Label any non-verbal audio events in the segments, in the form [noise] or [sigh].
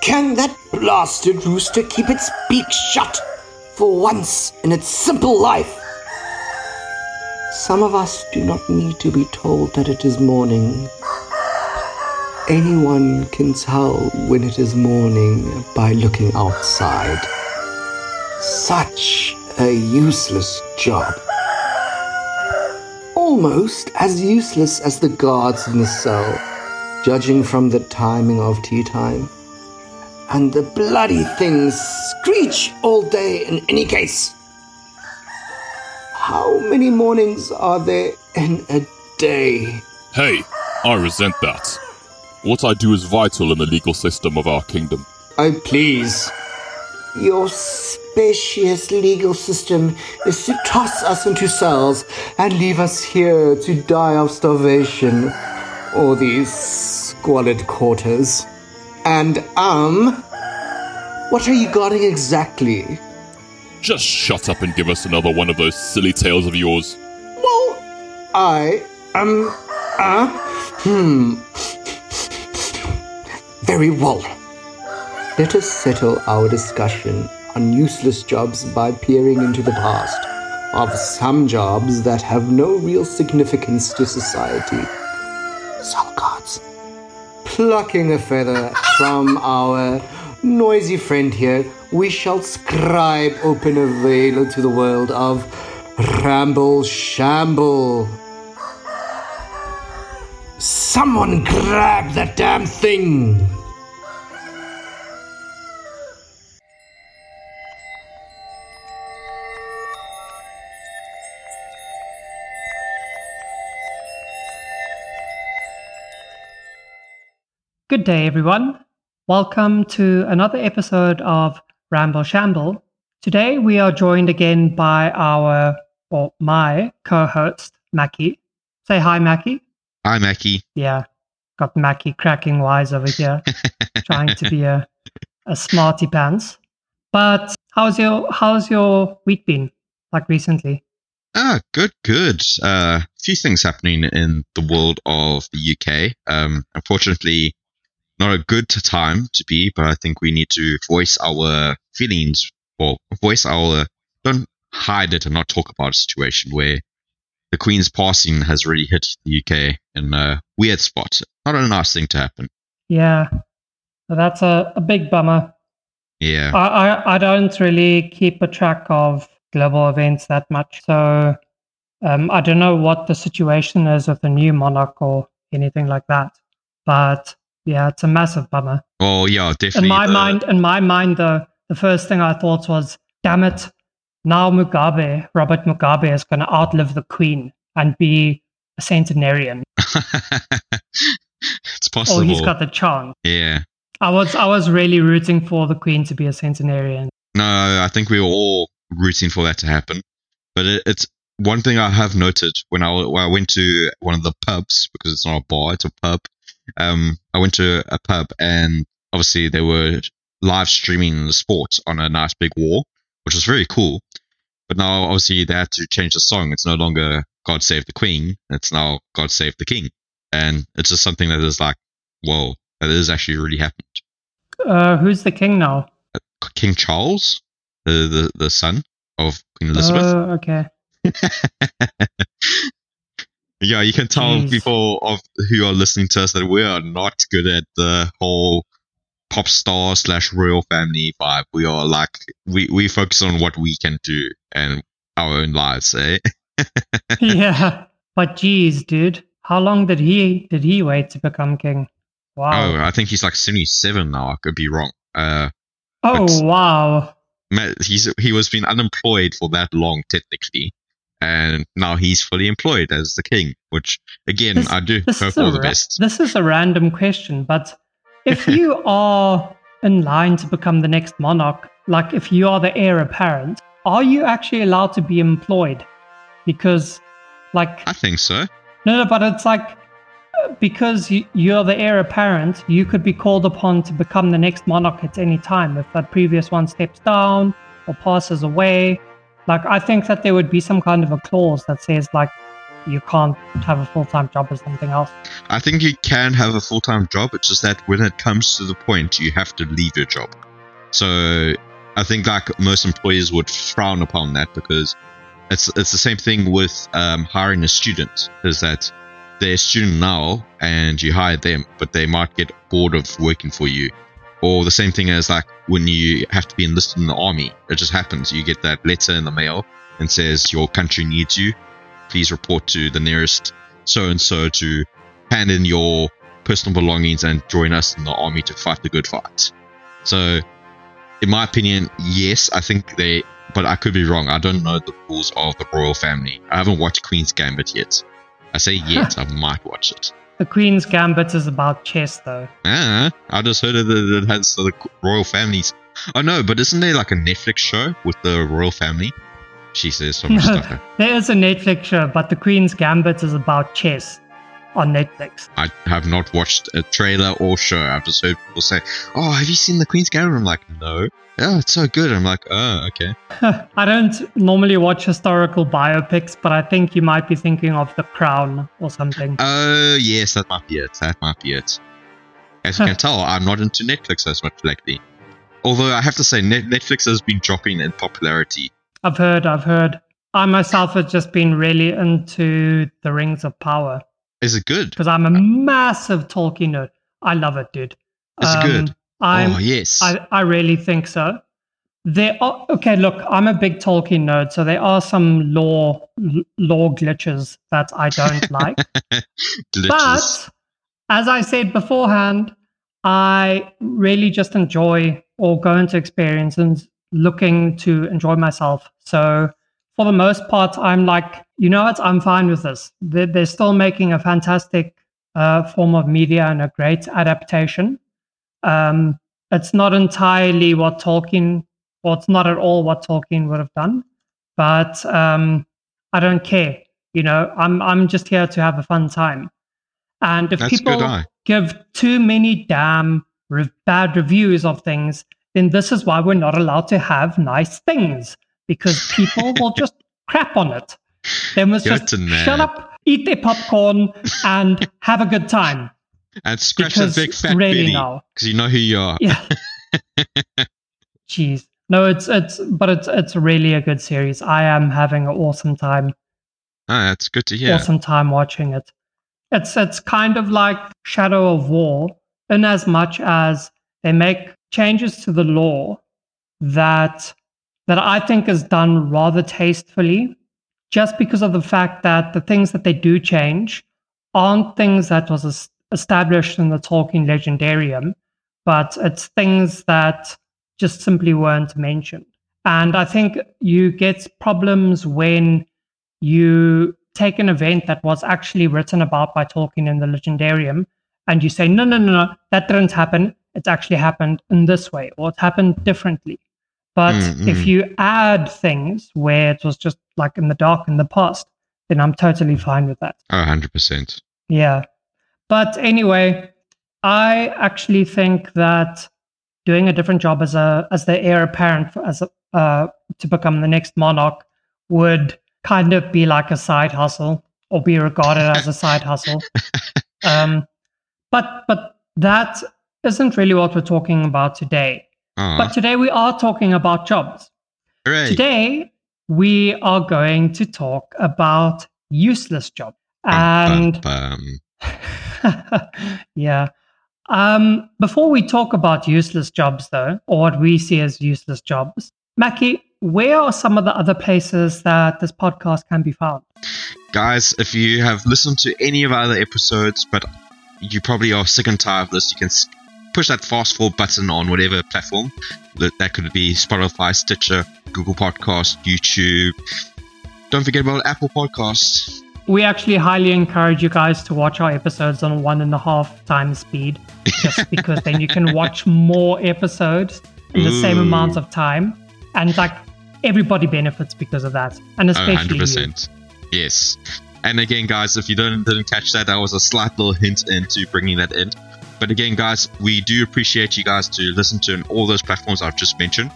Can that blasted rooster keep its beak shut for once in its simple life? Some of us do not need to be told that it is morning. Anyone can tell when it is morning by looking outside. Such a useless job. Almost as useless as the guards in the cell, judging from the timing of tea time. And the bloody things screech all day in any case. How many mornings are there in a day? Hey, I resent that. What I do is vital in the legal system of our kingdom. Oh, please. Your spacious legal system is to toss us into cells and leave us here to die of starvation or these squalid quarters. And, um, what are you guarding exactly? Just shut up and give us another one of those silly tales of yours. Well, I, um, uh, hmm. Very well. Let us settle our discussion on useless jobs by peering into the past of some jobs that have no real significance to society. Cell guards. Plucking a feather from our noisy friend here, we shall scribe open a veil to the world of Ramble Shamble. Someone grab that damn thing! Good day, everyone. Welcome to another episode of Ramble Shamble. Today we are joined again by our, or my co-host, Mackie. Say hi, Mackie. Hi, Mackie. Yeah, got Mackie cracking wise over here, [laughs] trying to be a, a smarty pants. But how's your how's your week been? Like recently? Ah, good, good. A uh, few things happening in the world of the UK. Um, unfortunately, not a good time to be, but I think we need to voice our feelings or voice our don't hide it and not talk about a situation where the Queen's passing has really hit the UK in a weird spot. Not a nice thing to happen. Yeah, that's a, a big bummer. Yeah, I, I, I don't really keep a track of global events that much, so um, I don't know what the situation is with the new monarch or anything like that. But yeah, it's a massive bummer. Oh yeah, definitely. In my the- mind, in my mind, the the first thing I thought was, damn it, now Mugabe, Robert Mugabe, is going to outlive the Queen and be a centenarian. [laughs] it's oh, possible. Or he's got the chance. yeah. I was I was really rooting for the Queen to be a centenarian. No, I think we were all rooting for that to happen. But it, it's one thing I have noted when I, when I went to one of the pubs because it's not a bar, it's a pub. Um, I went to a pub and obviously they were live streaming the sport on a nice big wall, which was very cool. But now obviously they had to change the song. It's no longer God Save the Queen. It's now God Save the King. And it's just something that is like, whoa, that is actually really happened. Uh, who's the king now? King Charles, the, the, the son of Queen Elizabeth. Oh, okay. [laughs] Yeah, you can tell people of who are listening to us that we are not good at the whole pop star slash royal family vibe. We are like we we focus on what we can do and our own lives, eh? [laughs] yeah, but geez, dude, how long did he did he wait to become king? Wow. Oh, I think he's like seventy seven now. I could be wrong. Uh, Oh, wow. he's he was been unemployed for that long technically, and now he's fully employed as the king. Which again, This- I do This hope is, a the ra- best. this is a random question, but if you [laughs] are in line to become the next monarch, like if you are the heir apparent, are you actually allowed to be employed? Because, like, I think so. no, no, but it's like uh, because you, you're the heir apparent, you could be called upon to become the next monarch at any time if that previous one steps down or passes away. Like, I think that there would be some kind of a clause that says, like, you can't have a full time job or something else. I think you can have a full time job. It's just that when it comes to the point, you have to leave your job. So I think like most employers would frown upon that because it's it's the same thing with um, hiring a student. Is that they're a student now and you hire them, but they might get bored of working for you. Or the same thing as like when you have to be enlisted in the army. It just happens. You get that letter in the mail and says your country needs you. Please report to the nearest so and so to hand in your personal belongings and join us in the army to fight the good fight. So, in my opinion, yes, I think they, but I could be wrong. I don't know the rules of the royal family. I haven't watched Queen's Gambit yet. I say [laughs] yet, I might watch it. The Queen's Gambit is about chess, though. Ah, I just heard that it has the royal families. Oh no, but isn't there like a Netflix show with the royal family? She says much [laughs] stuff. there is a Netflix show, but the Queen's Gambit is about chess on Netflix. I have not watched a trailer or show. I've just heard people say, "Oh, have you seen the Queen's Gambit?" I'm like, "No." Oh, it's so good. I'm like, "Oh, okay." [laughs] I don't normally watch historical biopics, but I think you might be thinking of The Crown or something. Oh, yes, that might be it. That might be it. As you can [laughs] tell, I'm not into Netflix as much lately. Although I have to say, Net- Netflix has been dropping in popularity. I've heard, I've heard. I myself have just been really into the Rings of Power Is it good? because I'm a massive Tolkien nerd. I love it, dude. Is it um, good? I'm, oh, yes. I, I really think so. There are okay. Look, I'm a big Tolkien nerd, so there are some lore lore glitches that I don't [laughs] like. But as I said beforehand, I really just enjoy or go into experiences looking to enjoy myself. So for the most part, I'm like, you know what? I'm fine with this. They're, they're still making a fantastic uh, form of media and a great adaptation. Um, it's not entirely what Tolkien, or it's not at all what Tolkien would have done, but um, I don't care. You know, I'm I'm just here to have a fun time. And if That's people give too many damn re- bad reviews of things, then this is why we're not allowed to have nice things because people will [laughs] just crap on it. They must just shut up, eat their popcorn, and have a good time. And scratch because that big fat really belly. now. Because you know who you are. Yeah. [laughs] Jeez. No, it's it's but it's it's really a good series. I am having an awesome time. Oh, that's good to hear. Awesome time watching it. It's it's kind of like Shadow of War, in as much as they make changes to the lore that that I think is done rather tastefully, just because of the fact that the things that they do change aren't things that was es- established in the Tolkien legendarium, but it's things that just simply weren't mentioned. And I think you get problems when you take an event that was actually written about by Tolkien in the legendarium and you say, no, no, no, no, that didn't happen. It actually happened in this way, or it happened differently. But Mm, if you add things where it was just like in the dark in the past, then I'm totally fine with that. Oh, 100%. Yeah. But anyway, I actually think that doing a different job as a as the heir apparent for, as a, uh, to become the next monarch would kind of be like a side hustle or be regarded as a side hustle. [laughs] Um, but but that isn't really what we're talking about today. Oh, But today we are talking about jobs. hooray. Today, we are going to talk about useless jobs. Bum, And bum, bum. [laughs] [laughs] yeah. Um, before we talk about useless jobs, though, or what we see as useless jobs, Mackie, where are some of the other places that this podcast can be found? Guys, if you have listened to any of our other episodes, but you probably are sick and tired of this, you can push that fast forward button on whatever platform. That, could be Spotify, Stitcher, Google Podcast, YouTube. Don't forget about Apple Podcasts. We actually highly encourage you guys to watch our episodes on one and a half times speed, just [laughs] because then you can watch more episodes in the same Ooh. amount of time. And like everybody benefits because of that. And Oh, especially you. 100%. Yes. And again, guys, if you didn't, didn't catch that, that was a slight little hint into bringing that in. But again, guys, we do appreciate you guys to listen to all those platforms I've just mentioned.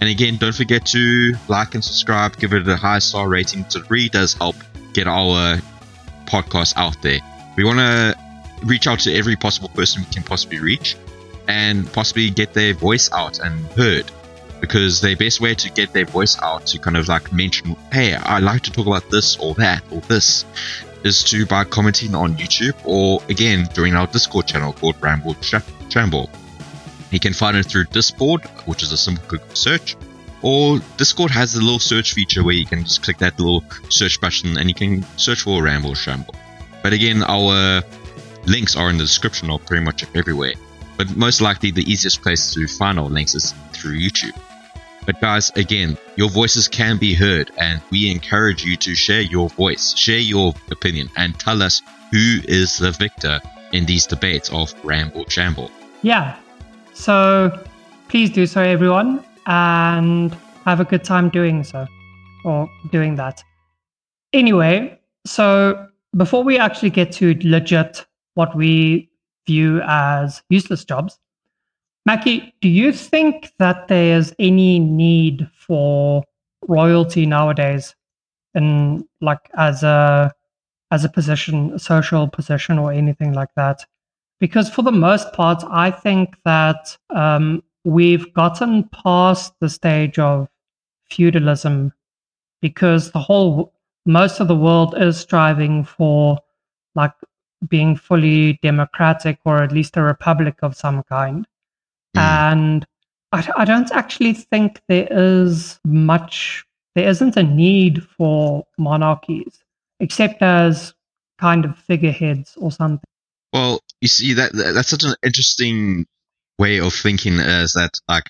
And again, don't forget to like and subscribe, give it a high star rating. It really does help get our podcast out there. We want to reach out to every possible person we can possibly reach and possibly get their voice out and heard because the best way to get their voice out to kind of like mention hey i like to talk about this or that or this is to by commenting on youtube or again joining our discord channel called ramble Shamble. you can find it through discord which is a simple google search or discord has a little search feature where you can just click that little search button and you can search for ramble shamble but again our links are in the description or pretty much everywhere but most likely the easiest place to find our links is through YouTube. But guys, again, your voices can be heard, and we encourage you to share your voice, share your opinion, and tell us who is the victor in these debates of Ramble Shamble. Yeah. So please do so, everyone, and have a good time doing so or doing that. Anyway, so before we actually get to legit what we view as useless jobs, Mackie, do you think that there's any need for royalty nowadays in like as a as a position, a social position or anything like that? Because for the most part, I think that um, we've gotten past the stage of feudalism because the whole most of the world is striving for like being fully democratic or at least a republic of some kind. Mm. And I, I don't actually think there is much, there isn't a need for monarchies, except as kind of figureheads or something. Well, you see that that's such an interesting way of thinking. Is that like,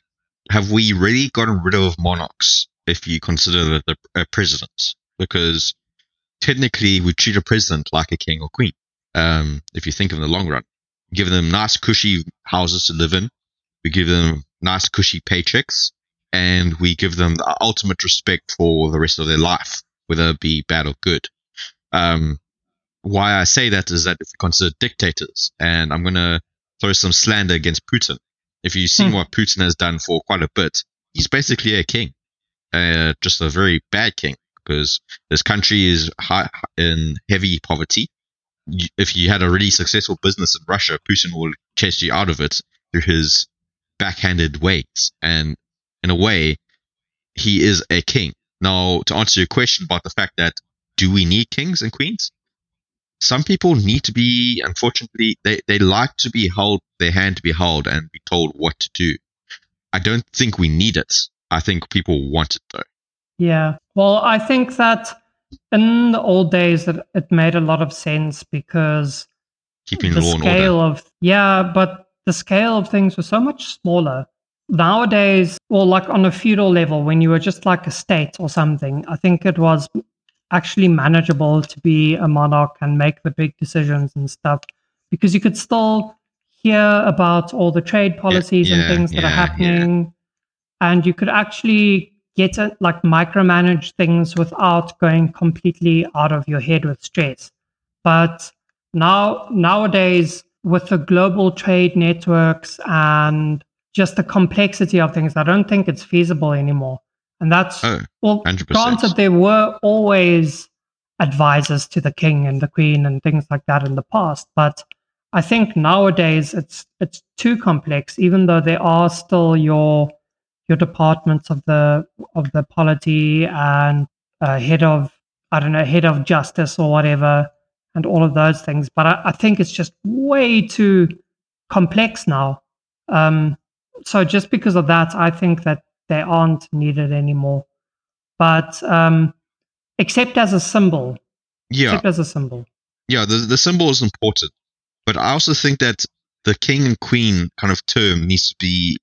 have we really gotten rid of monarchs if you consider the, the president? Because technically, we treat a president like a king or queen. Um, if you think of in the long run, we give them nice, cushy houses to live in, we give them nice, cushy paychecks, and we give them the ultimate respect for the rest of their life, whether it be bad or good. Um, why I say that is that if you consider dictators, and I'm going to throw some slander against Putin. If you've seen hmm. what Putin has done for quite a bit, he's basically a king, uh, just a very bad king because this country is high, in heavy poverty. If you had a really successful business in Russia, Putin will chase you out of it through his backhanded ways. And in a way, he is a king. Now, to answer your question about the fact that do we need kings and queens? Some people need to be, unfortunately, they, they like to be held, their hand to be held and be told what to do. I don't think we need it. I think people want it though. Yeah. Well, I think that in the old days it, it made a lot of sense because keeping the law scale of yeah, but the scale of things was so much smaller. Nowadays, or like on a feudal level, when you were just like a state or something, I think it was actually manageable to be a monarch and make the big decisions and stuff because you could still hear about all the trade policies yeah, yeah, and things that yeah, are happening. And you could actually get it like micromanage things without going completely out of your head with stress. But now nowadays with the global trade networks and just the complexity of things, I don't think it's feasible anymore. And that's oh, well, 100%. granted, there were always advisors to the king and the queen and things like that in the past, but I think nowadays it's it's too complex. Even though there are still your your departments of the of the polity and uh, head of I don't know head of justice or whatever, and all of those things. But I, I think it's just way too complex now. Um, so just because of that, I think that they aren't needed anymore. But um, except as a symbol. Yeah. Except as a symbol. Yeah, the the symbol is important, but I also think that the king and queen kind of term needs to be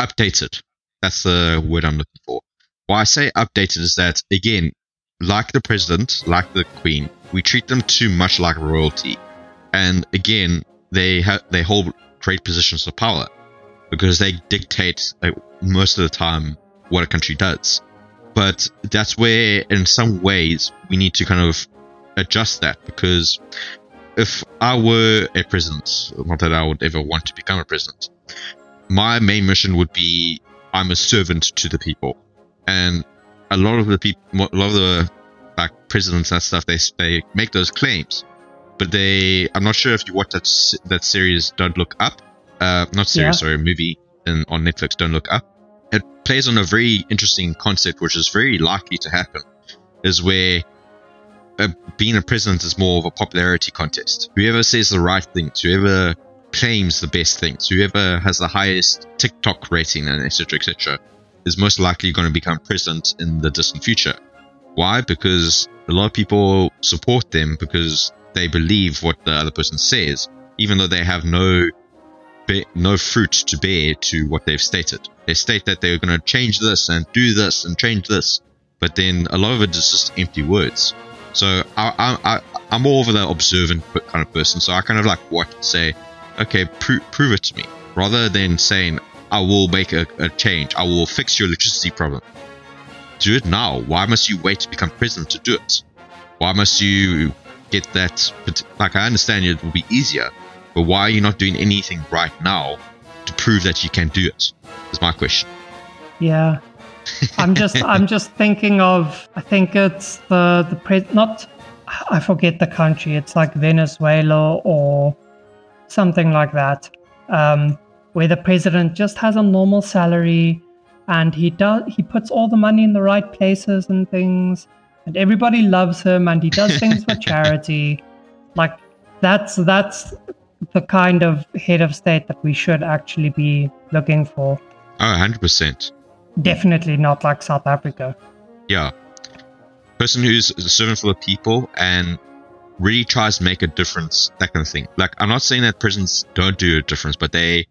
updated. That's the word I'm looking for. Why I say updated is that again, like the president, like the queen, we treat them too much like royalty. And again, they ha- they hold great positions of power because they dictate like, most of the time what a country does. But that's where, in some ways, we need to kind of adjust that because if I were a president, not that I would ever want to become a president, my main mission would be I'm a servant to the people, and a lot of the people, a lot of the like presidents and stuff, they they make those claims, but they, I'm not sure if you watch that that series, Don't Look Up, uh, not series, Yeah. sorry, movie in, on Netflix, Don't Look Up. It plays on a very interesting concept, which is very likely to happen, is where uh, being a president is more of a popularity contest. Whoever says the right things, whoever claims the best things, whoever has the highest TikTok rating, and etc. etc., is most likely going to become president in the distant future. Why? Because a lot of people support them because they believe what the other person says, even though they have no be- no fruit to bear to what they've stated. They state that they're going to change this and do this and change this, but then a lot of it is just empty words. So I, I, I'm more of the observant kind of person. So I kind of like watch say, okay, pro- prove it to me, rather than saying I will make a, a change. I will fix your electricity problem. Do it now. Why must you wait to become president to do it? Why must you get that? Like I understand it will be easier, but why are you not doing anything right now to prove that you can do it? Is my question. Yeah. I'm just [laughs] I'm just thinking of I think it's the the pre not I forget the country. It's like Venezuela or something like that. Um, where the president just has a normal salary and he does he puts all the money in the right places and things and everybody loves him and he does things for [laughs] charity. Like that's that's the kind of head of state that we should actually be looking for. Ah, oh, 100%. Definitely not like South Africa. Yeah. Person who's a servant for the people and really tries to make a difference, that kind of thing. Like, I'm not saying that prisons don't do a difference, but they,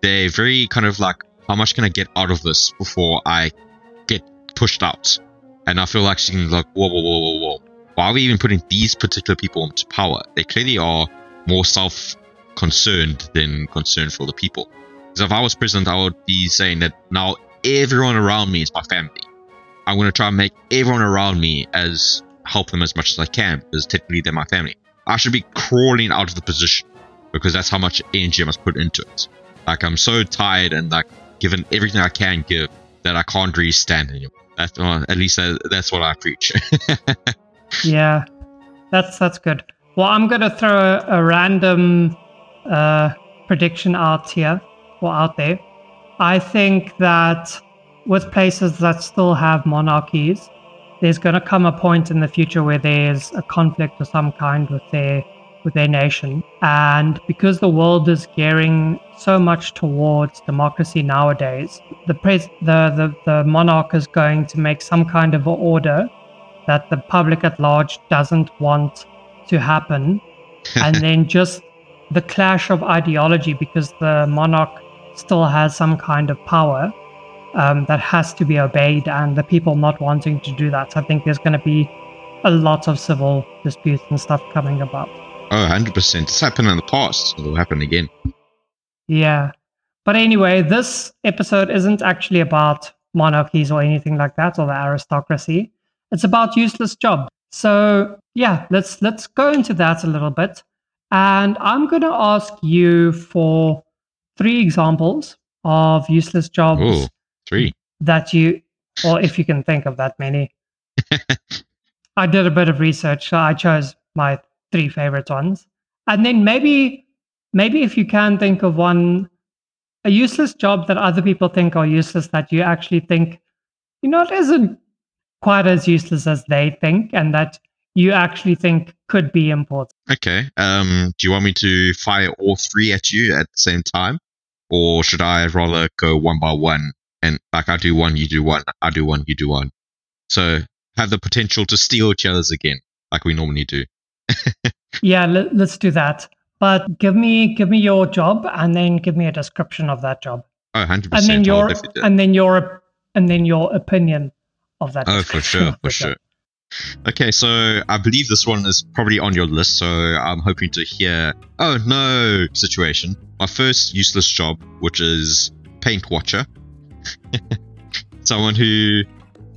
they're very kind of like, how much can I get out of this before I get pushed out? And I feel like she's like, whoa, whoa, whoa, whoa, whoa. Why are we even putting these particular people into power? They clearly are more self concerned than concerned for the people. Because if I was president, I would be saying that now everyone around me is my family. I'm going to try and make everyone around me as help them as much as I can because technically they're my family. I should be crawling out of the position because that's how much energy I must put into it. Like I'm so tired and like given everything I can give that I can't really stand anymore. That's well, at least that, that's what I preach. [laughs] Yeah, that's that's good. Well, I'm gonna throw a, a random uh, prediction out here or out there. I think that with places that still have monarchies, there's going to come a point in the future where there's a conflict of some kind with their with their nation, and because the world is gearing so much towards democracy nowadays, the pres- the, the the monarch is going to make some kind of order that the public at large doesn't want to happen, and [laughs] then just the clash of ideology because the monarch still has some kind of power um, that has to be obeyed, and the people not wanting to do that. So I think there's going to be a lot of civil disputes and stuff coming about. oh, 100%. It's happened in the past. It'll happen again. Yeah. But anyway, this episode isn't actually about monarchies or anything like that or the aristocracy. It's about useless jobs. So yeah, let's let's go into that a little bit. And I'm gonna ask you for three examples of useless jobs Three that you or if you can think of that many. [laughs] I did a bit of research, so I chose my three favorite ones. And then maybe maybe if you can think of one a useless job that other people think are useless that you actually think you know it isn't quite as useless as they think and that you actually think could be important. Okay. Um, do you want me to fire all three at you at the same time? Or should I rather go one by one and like I do one, you do one, I do one, you do one. So have the potential to steal each other's again, like we normally do. [laughs] Yeah, let, let's do that. But give me give me your job and then give me a description of that job. Oh, 100%. and then I'll your definitely do that. and then your and then your opinion of that. Oh, [laughs] for sure, for sure. Okay, so I believe this one is probably on your list, so I'm hoping to hear. Oh no, situation. My first useless job, which is paint watcher. [laughs] Someone who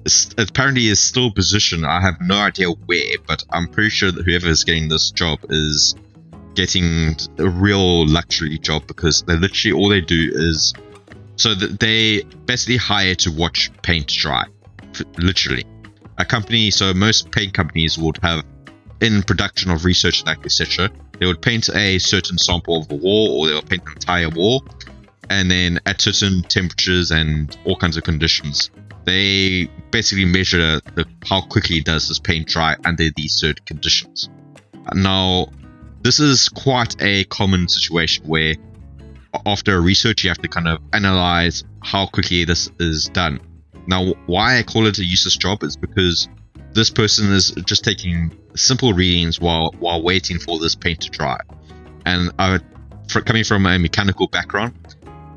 is, apparently is still positioned. I have no idea where, but I'm pretty sure that whoever is getting this job is getting a real luxury job because they literally all they do is So that they basically hire to watch paint dry, literally. A company, so most paint companies would have in production of research and etc. They would paint a certain sample of a wall, or they would paint an entire wall, and then at certain temperatures and all kinds of conditions, they basically measure the, how quickly does this paint dry under these certain conditions. Now, this is quite a common situation where after research you have to kind of analyze how quickly this is done. Now, why I call it a useless job is because this person is just taking simple readings while while waiting for this paint to dry. And I, for, coming from a mechanical background,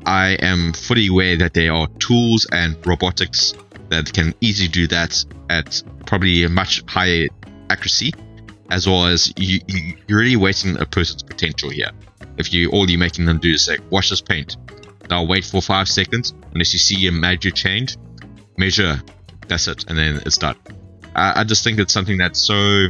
I am fully aware that there are tools and robotics that can easily do that at probably a much higher accuracy, as well as you, you you're really wasting a person's potential here. If you all you're making them do is say, wash this paint. They'll wait for five seconds, unless you see a major change, measure, that's it, and then it's done. I, I just think it's something that's so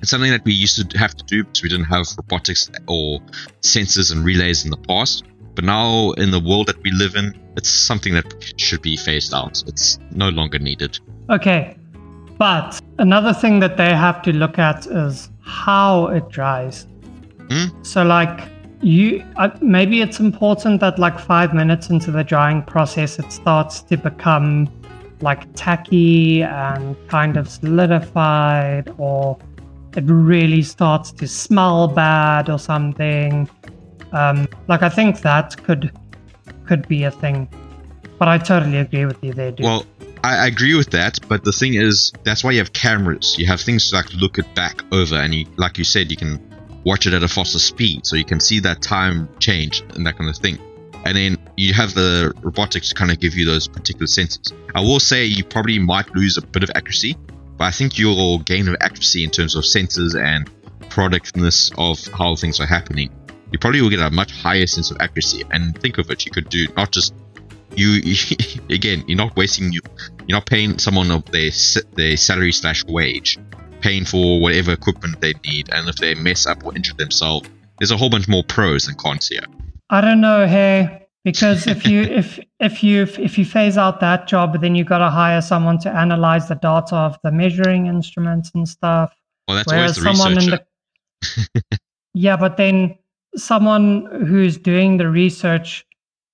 it's something that we used to have to do because we didn't have robotics or sensors and relays in the past. But now, in the world that we live in, it's something that should be phased out. It's no longer needed. Okay. But another thing that they have to look at is how it dries. Hmm? So, like, you uh, maybe it's important that, like, five minutes into the drying process, it starts to become like tacky and kind of solidified, or it really starts to smell bad or something. Um, like, I think that could could be a thing. But I totally agree with you there, dude. Well, I, agree with that, but the thing is, that's why you have cameras. You have things to like look it back over, and you, like you said, you can watch it at a faster speed, so you can see that time change and that kind of thing. And then you have the robotics to kind of give you those particular senses. I will say you probably might lose a bit of accuracy, but I think you'll gain of accuracy in terms of sensors and productness of how things are happening. You probably will get a much higher sense of accuracy. And think of it, you could do not just you [laughs] again. You're not wasting you. You're not paying someone of their their salary slash wage, paying for whatever equipment they need, and if they mess up or injure themselves, there's a whole bunch more pros than cons here. I don't know, hey, because if you [laughs] if if you if you phase out that job, then you've got to hire someone to analyze the data of the measuring instruments and stuff. Well, that's always the researcher. the [laughs] yeah, but then someone who's doing the research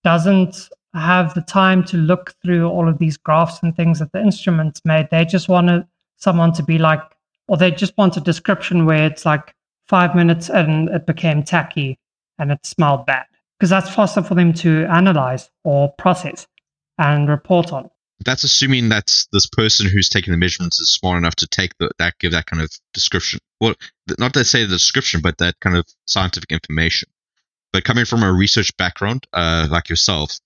doesn't have the time to look through all of these graphs and things that the instruments made. They just wanted someone to be like, or they just want a description where it's like five minutes and it became tacky and it smelled bad because that's faster for them to analyze or process and report on. That's assuming that this person who's taking the measurements is smart enough to take the, that, give that kind of description. Well, not to say the description, but that kind of scientific information. But coming from a research background, uh, like yourself,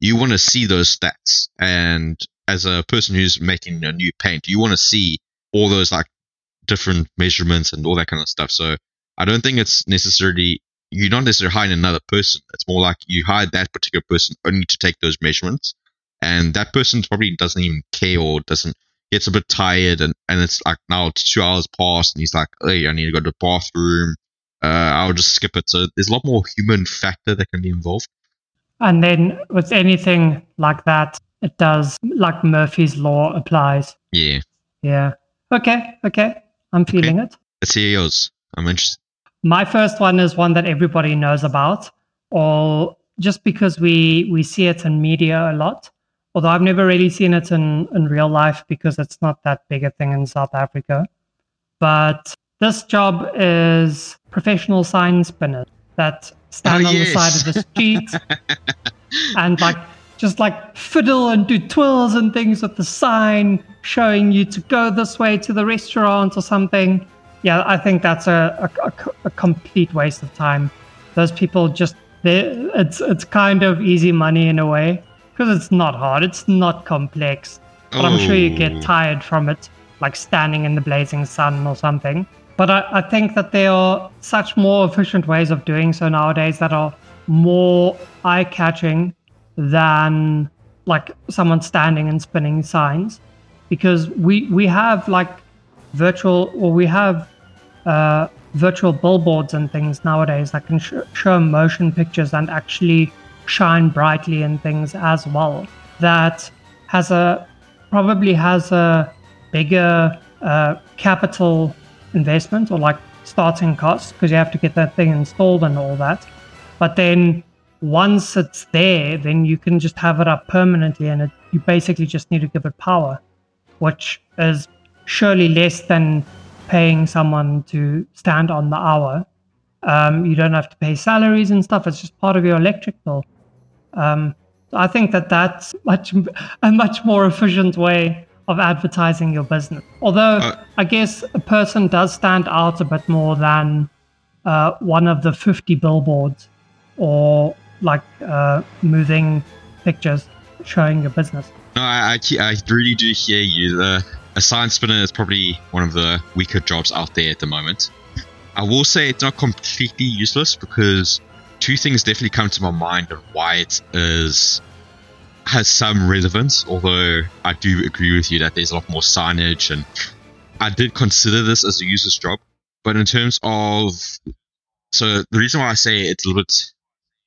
you want to see those stats. And as a person who's making a new paint, you want to see all those like different measurements and all that kind of stuff. So I don't think it's necessarily you're not necessarily hiring another person. It's more like you hire that particular person only to take those measurements, and that person probably doesn't even care or doesn't gets a bit tired, and and it's like now it's two hours past, and he's like, hey, I need to go to the bathroom. Uh, I'll just skip it. So there's a lot more human factor that can be involved. And then with anything like that, it does like Murphy's law applies. Yeah, Yeah. Okay. Okay. I'm feeling it. let's hear yours. I'm interested. My first one is one that everybody knows about, or just because we we see it in media a lot. Although I've never really seen it in in real life because it's not that big a thing in South Africa. But this job is professional sign spinners that stand Oh, on the side of the street [laughs] and like just like fiddle and do twirls and things with the sign showing you to go this way to the restaurant or something. Yeah, I think that's a, a, a, complete waste of time. Those people just it's it's kind of easy money in a way because it's not hard, it's not complex. But I'm sure you Oh. get tired from it, like standing in the blazing sun or something. But I, I think that there are such more efficient ways of doing so nowadays that are more eye catching than like someone standing and spinning signs because we we have like virtual or we have uh, virtual billboards and things nowadays that can sh- show motion pictures and actually shine brightly in things as well. That has a probably has a bigger uh, capital investment or like starting costs because you have to get that thing installed and all that. But then once it's there, then you can just have it up permanently and it, you basically just need to give it power, which is surely less than paying someone to stand on the hour. Um, you don't have to pay salaries and stuff. It's just part of your electric bill. Um, I think that that's [laughs] much a much more efficient way of advertising your business. Although Uh, I guess a person does stand out a bit more than uh, one of the 50 billboards or like uh, moving pictures showing your business. No, I, I, I really do hear you. The, a science spinner is probably one of the weaker jobs out there at the moment. I will say it's not completely useless because two things definitely come to my mind on why it is has some relevance. Although I do agree with you that there's a lot more signage, and I did consider this as a useless job. But in terms of so the reason why I say it's a little bit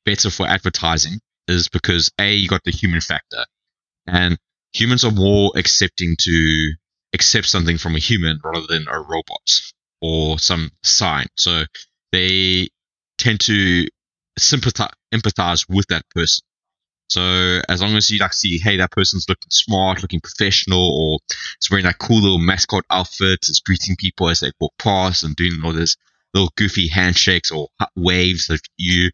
better for advertising is because a you got the human factor, and humans are more accepting to accept something from a human rather than a robot or some sign. So they tend to sympathize, empathize with that person. So as long as you like see, hey, that person's looking smart, looking professional, or is wearing that cool little mascot outfit, is greeting people as they walk past and doing all this little goofy handshakes or waves of you,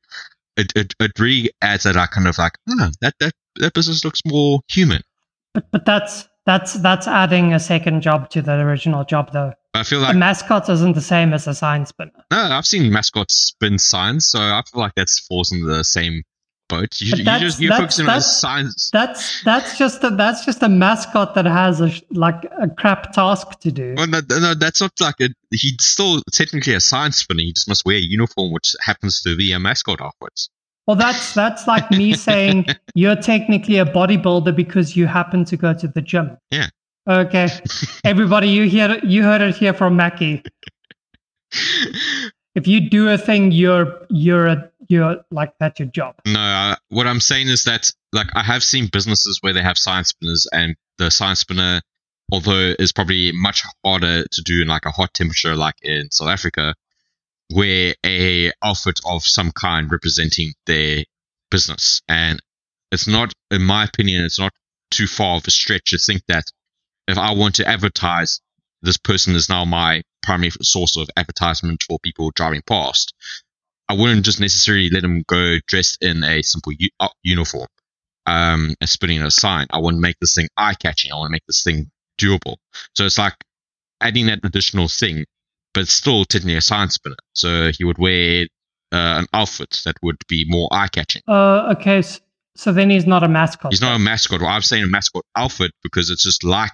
it, it, it really adds that kind of like, oh, that, that, that business looks more human. But but that's that's that's adding a second job to the original job though. I feel like a mascot isn't the same as a sign spinner. no, I've seen mascots spin signs, so I feel like that's falls in the same you, but you just you're that's- focusing on the that's- That's just a that's just a mascot that has a like a crap task to do. Well, no, no, that's not like a, he's still technically a science spinner. He just must wear a uniform, which happens to be a mascot afterwards. Well, that's that's like me [laughs] saying you're technically a bodybuilder because you happen to go to the gym. Yeah. Okay, [laughs] everybody, you hear you heard it here from Mackie. [laughs] If you do a thing, you're you're a you're like that's your job. No, uh, what I'm saying is that like I have seen businesses where they have science spinners, and the science spinner, although is probably much harder to do in like a hot temperature, like in South Africa, wear a outfit of some kind representing their business, and it's not, in my opinion, it's not too far of a stretch to think that if I want to advertise, this person is now my primary source of advertisement for people driving past. I wouldn't just necessarily let him go dressed in a simple u- uh, uniform um, and spinning a sign. I want to make this thing eye catching. I want to make this thing doable. So it's like adding that additional thing, but still technically a sign spinner. So he would wear uh, an outfit that would be more eye catching. Uh, okay, so then he's not a mascot. He's not a mascot. Well, I'm saying a mascot outfit because it's just like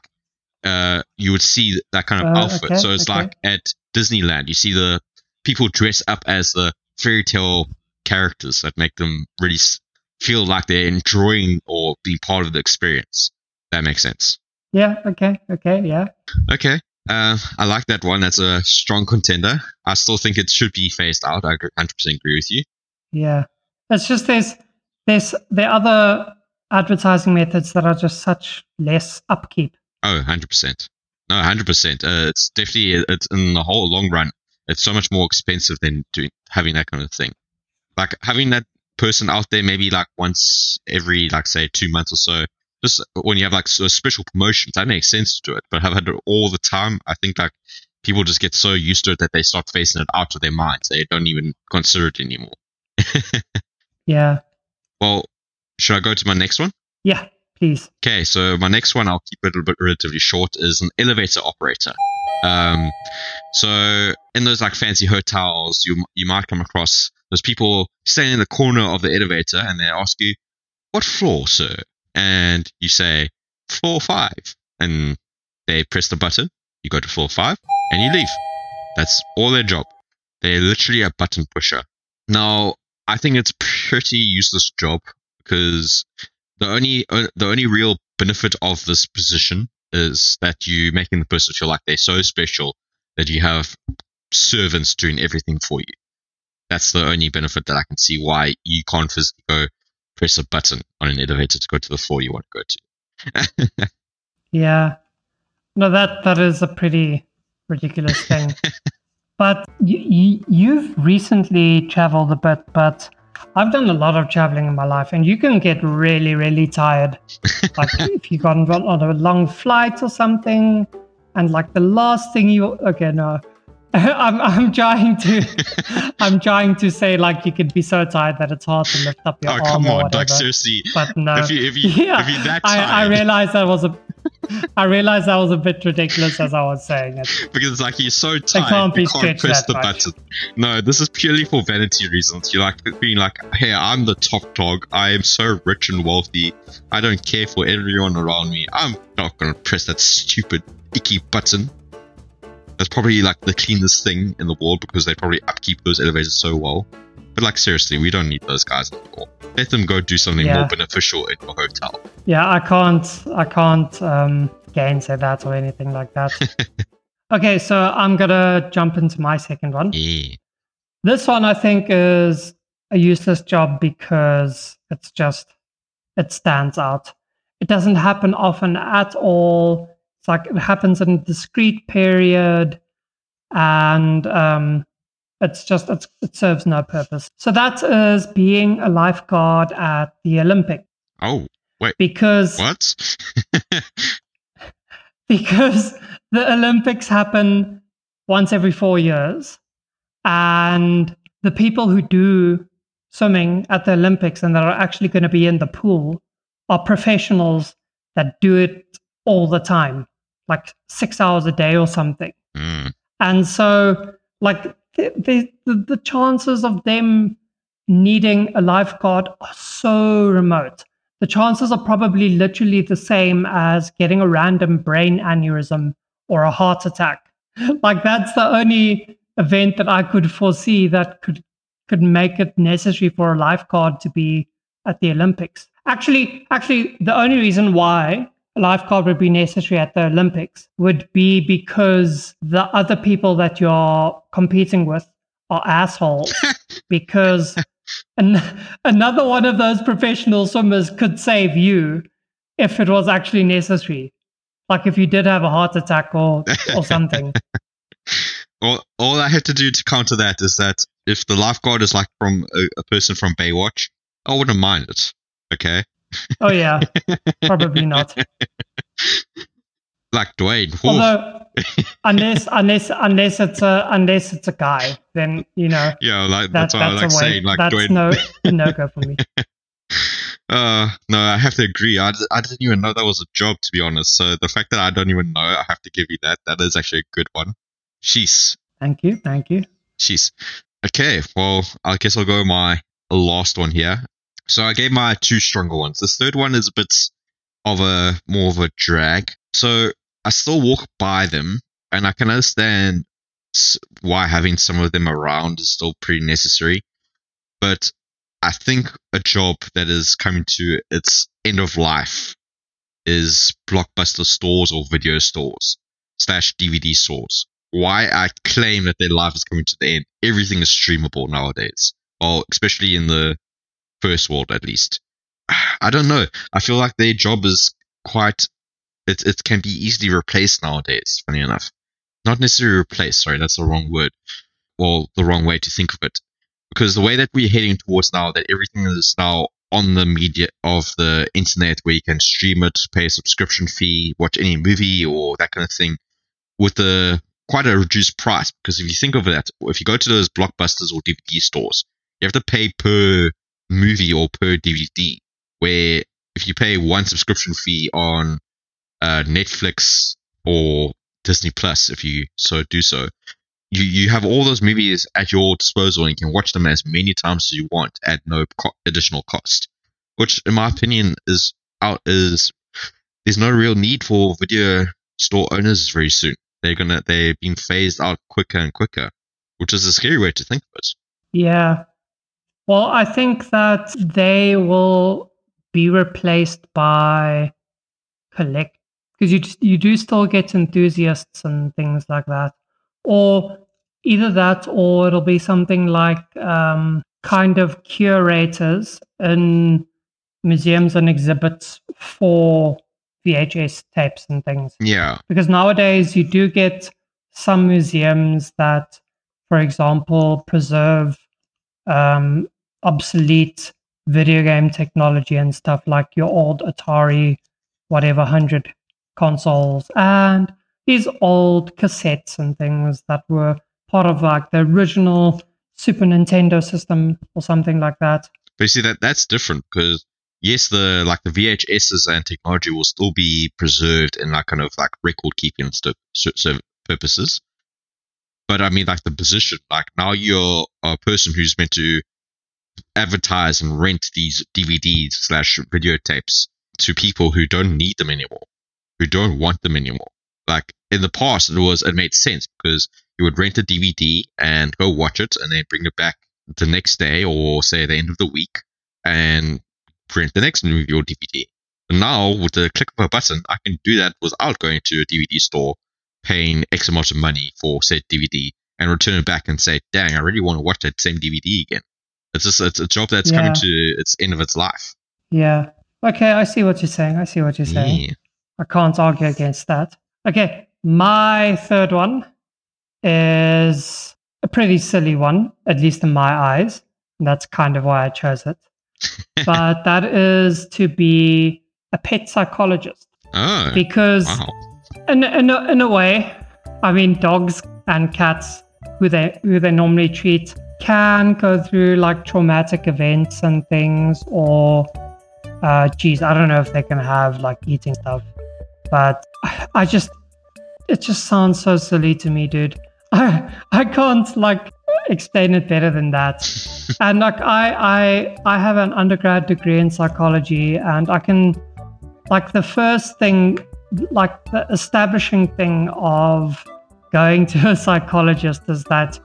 uh, you would see that kind of Uh, outfit. okay, so it's okay. like at Disneyland, you see the people dress up as the fairy tale characters that make them really feel like they're enjoying or being part of the experience. That makes sense. Yeah. Okay. Okay. Yeah. Okay. Uh, I like that one. That's a strong contender. I still think it should be phased out. I agree- 100% agree with you. Yeah. It's just there's there's the other advertising methods that are just such less upkeep. Oh, 100%. No, 100%. Uh, it's definitely, it's in the whole long run, it's so much more expensive than doing having that kind of thing. Like having that person out there maybe like once every, like, say, two months or so, just when you have like so special promotions, that makes sense to do it. But have had it all the time, I think like people just get so used to it that they start facing it out of their minds. They don't even consider it anymore. [laughs] Yeah. well, should I go to my next one? Yeah. Please. Okay, so my next one, I'll keep it a little bit relatively short, is an elevator operator. Um, so in those like fancy hotels, you you might come across those people standing in the corner of the elevator, and they ask you, "What floor, sir?" And you say, "Floor five. and they press the button. You go to floor five, and you leave. That's all their job. They're literally a button pusher. Now, I think it's pretty useless job because the only uh, the only real benefit of this position is that you making the person feel like they're so special that you have servants doing everything for you. That's the only benefit that I can see why you can't physically go press a button on an elevator to go to the floor you want to go to. [laughs] Yeah. No, that that is a pretty ridiculous thing. [laughs] but you, you, you've recently traveled a bit, but I've done a lot of traveling in my life, and you can get really, really tired. like [laughs] if you got on on a long flight or something, and like the last thing you okay, no, [laughs] I'm I'm trying to [laughs] I'm trying to say like you could be so tired that it's hard to lift up your oh, arm come on. Like, seriously. but no, If, you, if, you, [laughs] yeah, if you're that I, I realized that was a I realized that was a bit ridiculous as I was saying it. because it's like you're so tired, can't be you can't press the much. button. No, this is purely for vanity reasons. You're like being like, hey, I'm the top dog. I am so rich and wealthy. I don't care for everyone around me. I'm not gonna press that stupid icky button. That's probably like the cleanest thing in the world because they probably upkeep those elevators so well. But like seriously, we don't need those guys anymore. Let them go do something Yeah. more beneficial in your hotel. Yeah, I can't I can't um gainsay that or anything like that. [laughs] okay, so I'm gonna jump into my second one. Yeah. This one I think is a useless job because it's just it stands out. It doesn't happen often at all. It's like it happens in a discrete period and um it's just it's, it serves no purpose. So that is being a lifeguard at the Olympic Oh, wait, because what? [laughs] because the Olympics happen once every four years, and the people who do swimming at the Olympics and that are actually going to be in the pool are professionals that do it all the time, like six hours a day or something. Mm. And so, like, the, the, the the chances of them needing a lifeguard are so remote. The chances are probably literally the same as getting a random brain aneurysm or a heart attack. [laughs] Like, that's the only event that I could foresee that could could make it necessary for a lifeguard to be at the Olympics. Actually, actually, the only reason why lifeguard would be necessary at the Olympics would be because the other people that you're competing with are assholes. [laughs] because an- another one of those professional swimmers could save you if it was actually necessary. Like if you did have a heart attack or, or something. [laughs] all, all I have to do to counter that is that if the lifeguard is like from a, a person from Baywatch, I wouldn't mind it. Okay, Oh, yeah. Probably not. like Dwayne. Although, unless unless unless it's a unless it's a guy, then you know yeah, like that, that's what I like saying. Like that's Dwayne. no [laughs] no go for me. [laughs] Uh, no, I have to agree. I, I didn't even know that was a job, to be honest. So the fact that I don't even know, I have to give you that. That is actually a good one. Jeez. Thank you, thank you. Jeez. Okay, well, I guess I'll go my last one here. So I gave my two stronger ones. This third one is a bit of a more of a drag. So I still walk by them, and I can understand why having some of them around is still pretty necessary. But I think a job that is coming to its end of life is blockbuster stores or video stores slash DVD stores why I claim that their life is coming to the end. Everything is streamable nowadays. Well, especially in the first world, at least. [sighs] I don't know. I feel like their job is quite. It it can be easily replaced nowadays. Funny enough, not necessarily replaced. Sorry, that's the wrong word. Well, the wrong way to think of it. Because the way that we're heading towards now, that everything is now on the media of the internet, where you can stream it, pay a subscription fee, watch any movie or that kind of thing, with a quite a reduced price because if you think of that, if you go to those blockbusters or DVD stores, you have to pay per movie or per DVD. Where if you pay one subscription fee on uh, Netflix or Disney Plus, if you so do so, you you have all those movies at your disposal and you can watch them as many times as you want at no co- additional cost. Which, in my opinion, is out is there's no real need for video store owners very soon they're gonna they're being phased out quicker and quicker, which is a scary way to think of it. Yeah. Well, I think that they will be replaced by collect because you just, you do still get enthusiasts and things like that, or either that or it'll be something like um, kind of curators in museums and exhibits for VHS tapes and things. Yeah. Because nowadays you do get some museums that, for example, preserve um, obsolete video game technology and stuff like your old Atari, whatever, 100 consoles, and these old cassettes and things that were part of like the original Super Nintendo system or something like that. But you see that that's different because yes, the like the VHSs and technology will still be preserved in like kind of like record keeping so, so purposes. But I mean, like the position, like now you're a person who's meant to advertise and rent these DVDs slash videotapes to people who don't need them anymore, who don't want them anymore. Like in the past, it was it made sense because you would rent a DVD and go watch it, and then bring it back the next day or say the end of the week, and print the next movie or DVD. But now, with the click of a button, I can do that without going to a DVD store, paying X amount of money for said DVD, and return it back and say, "Dang, I really want to watch that same DVD again." It's just it's a job that's Yeah. coming to its end of its life. Yeah. Okay, I see what you're saying. I see what you're saying. Yeah. I can't argue against that. Okay, my third one is a pretty silly one, at least in my eyes. And that's kind of why I chose it. [laughs] but that is to be a pet psychologist Oh, because wow. in, in, a, in a way, I mean, dogs and cats who they who they normally treat can go through like traumatic events and things, or uh, geez, I don't know if they can have like eating stuff, but I, just it just sounds so silly to me, dude. [laughs] I I can't like explain it better than that. [laughs] and like I I I have an undergrad degree in psychology, and I can like the first thing like the establishing thing of going [laughs] to a psychologist is that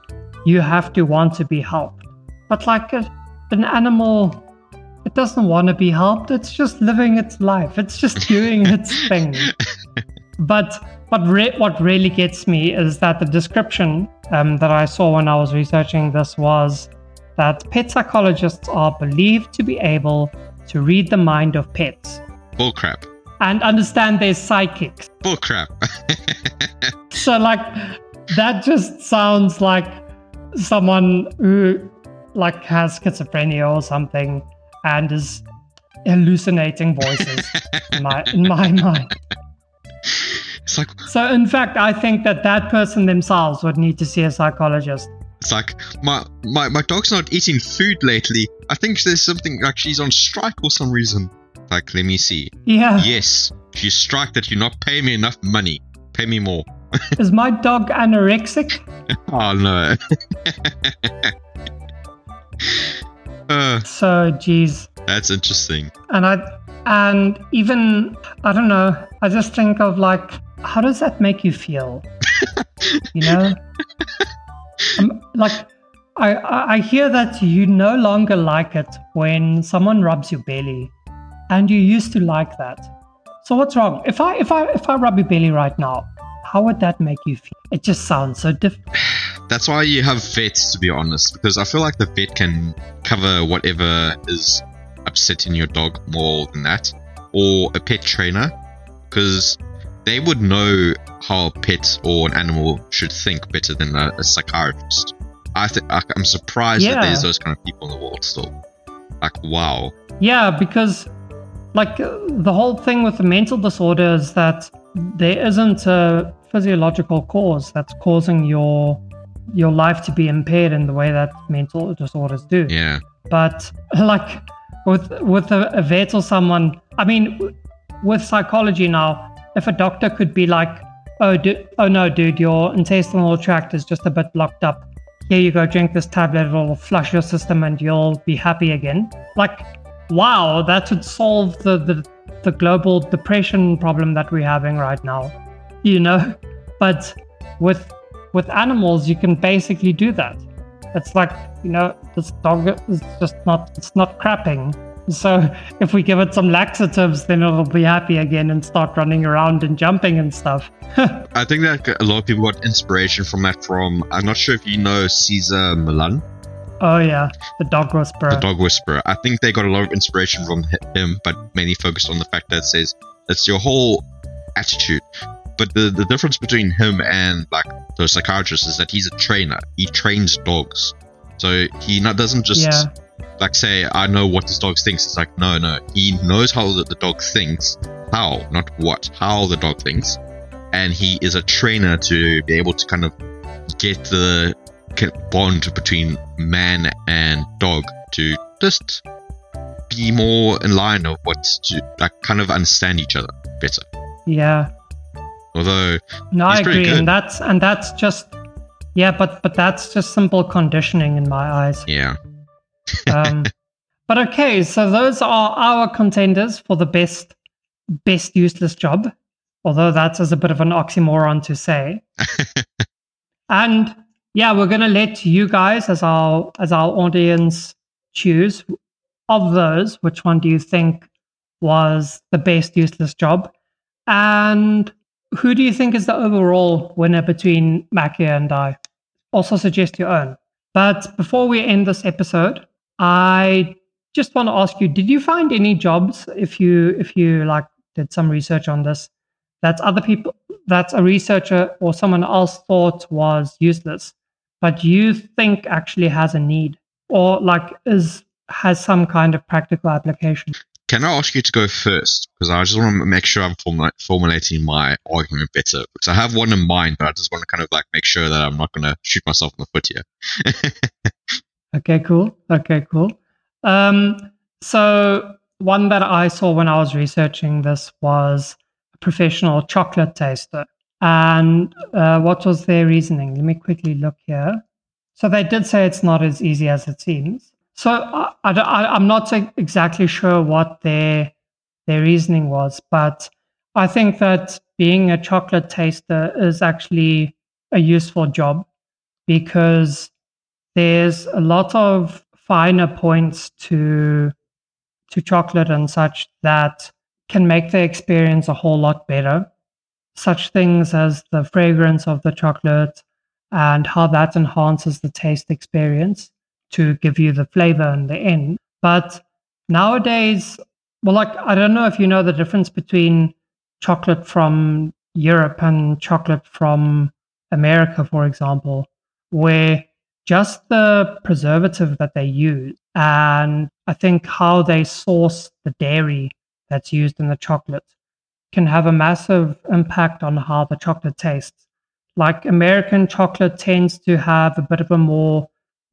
you have to want to be helped. But like a, an animal, it doesn't want to be helped. It's just living its life. It's just [laughs] doing its thing. But what re- what really gets me is that the description um, that I saw when I was researching this was that pet psychologists are believed to be able to read the mind of pets Bullcrap. and understand their psychics. Bullcrap. [laughs] So like that just sounds like someone who like has schizophrenia or something and is hallucinating voices in my [laughs] in my mind. it's like So in fact, I think that that person themselves would need to see a psychologist. it's like my my my dog's not eating food lately. I think there's something like she's on strike for some reason. Like, let me see. Yeah. Yes, she's strike that you not pay me enough money. Pay me more. [laughs] Is my dog anorexic? [laughs] Oh no. [laughs] uh, So geez. that's interesting. And I and even I don't know, I just think of like how does that make you feel? you know? Um, like I, I I hear that you no longer like it when someone rubs your belly and you used to like that. So what's wrong? If I if I if I rub your belly right now, how would that make you feel? It just sounds so different. That's why you have vets, to be honest, because I feel like the vet can cover whatever is upsetting your dog more than that, or a pet trainer, because they would know how a pet or an animal should think better than a, a psychiatrist. I th- I'm surprised that there's those kind of people in the world still. Like, wow. Yeah, because like uh, the whole thing with the mental disorder is that there isn't a physiological cause that's causing your your life to be impaired in the way that mental disorders do. Yeah. But [laughs] like with with a, a vet or someone, I mean, with psychology now, if a doctor could be like, "Oh, du- oh no, dude, your intestinal tract is just a bit blocked up. Here you go, drink this tablet. It'll flush your system, and you'll be happy again." Like, wow, that would solve the the, the global depression problem that we're having right now. You know, [laughs] but with with animals, you can basically do that. It's like, you know, this dog is just not, it's not crapping. So [laughs] if we give it some laxatives, then it'll be happy again and start running around and jumping and stuff. [laughs] I think that a lot of people got inspiration from that from, I'm not sure if you know Cesar Millan. Oh yeah, the dog whisperer. the dog whisperer. I think they got a lot of inspiration from him, but mainly focused on the fact that it says it's your whole attitude. But the, the difference between him and like the psychiatrist is that he's a trainer. He trains dogs, so he not doesn't just yeah, like say I know what this dog thinks. It's like no, no. He knows how the, the dog thinks, how not what, how the dog thinks, and he is a trainer to be able to kind of get the bond between man and dog to just be more in line of what to like kind of understand each other better. yeah. Although No, I agree, good. and that's and that's just yeah, but but that's just simple conditioning in my eyes. yeah, Um, [laughs] but okay, so those are our contenders for the best best useless job. Although that is as a bit of an oxymoron to say. [laughs] and yeah, we're gonna let you guys as our as our audience choose of those, which one do you think was the best useless job? And who do you think is the overall winner between Makia and I? Also suggest your own. But before we end this episode, I just want to ask you, did you find any jobs if you if you like did some research on this that other people that a researcher or someone else thought was useless, but you think actually has a need or like is has some kind of practical application? can I ask you to go first because I just want to make sure I'm formula- formulating my argument better because I have one in mind, but I just want to kind of like make sure that I'm not going to shoot myself in the foot here. [laughs] Okay, cool. Okay, cool. Um, so one that I saw when I was researching this was a professional chocolate taster. And uh, what was their reasoning? Let me quickly look here. So they did say it's not as easy as it seems. So I, am not exactly sure what their their reasoning was, but I think that being a chocolate taster is actually a useful job because there's a lot of finer points to to chocolate and such that can make the experience a whole lot better. Such things as the fragrance of the chocolate and how that enhances the taste experience to give you the flavor in the end. But nowadays, well, like I don't know if you know the difference between chocolate from Europe and chocolate from America, for example, where just the preservative that they use and I think how they source the dairy that's used in the chocolate can have a massive impact on how the chocolate tastes. Like American chocolate tends to have a bit of a more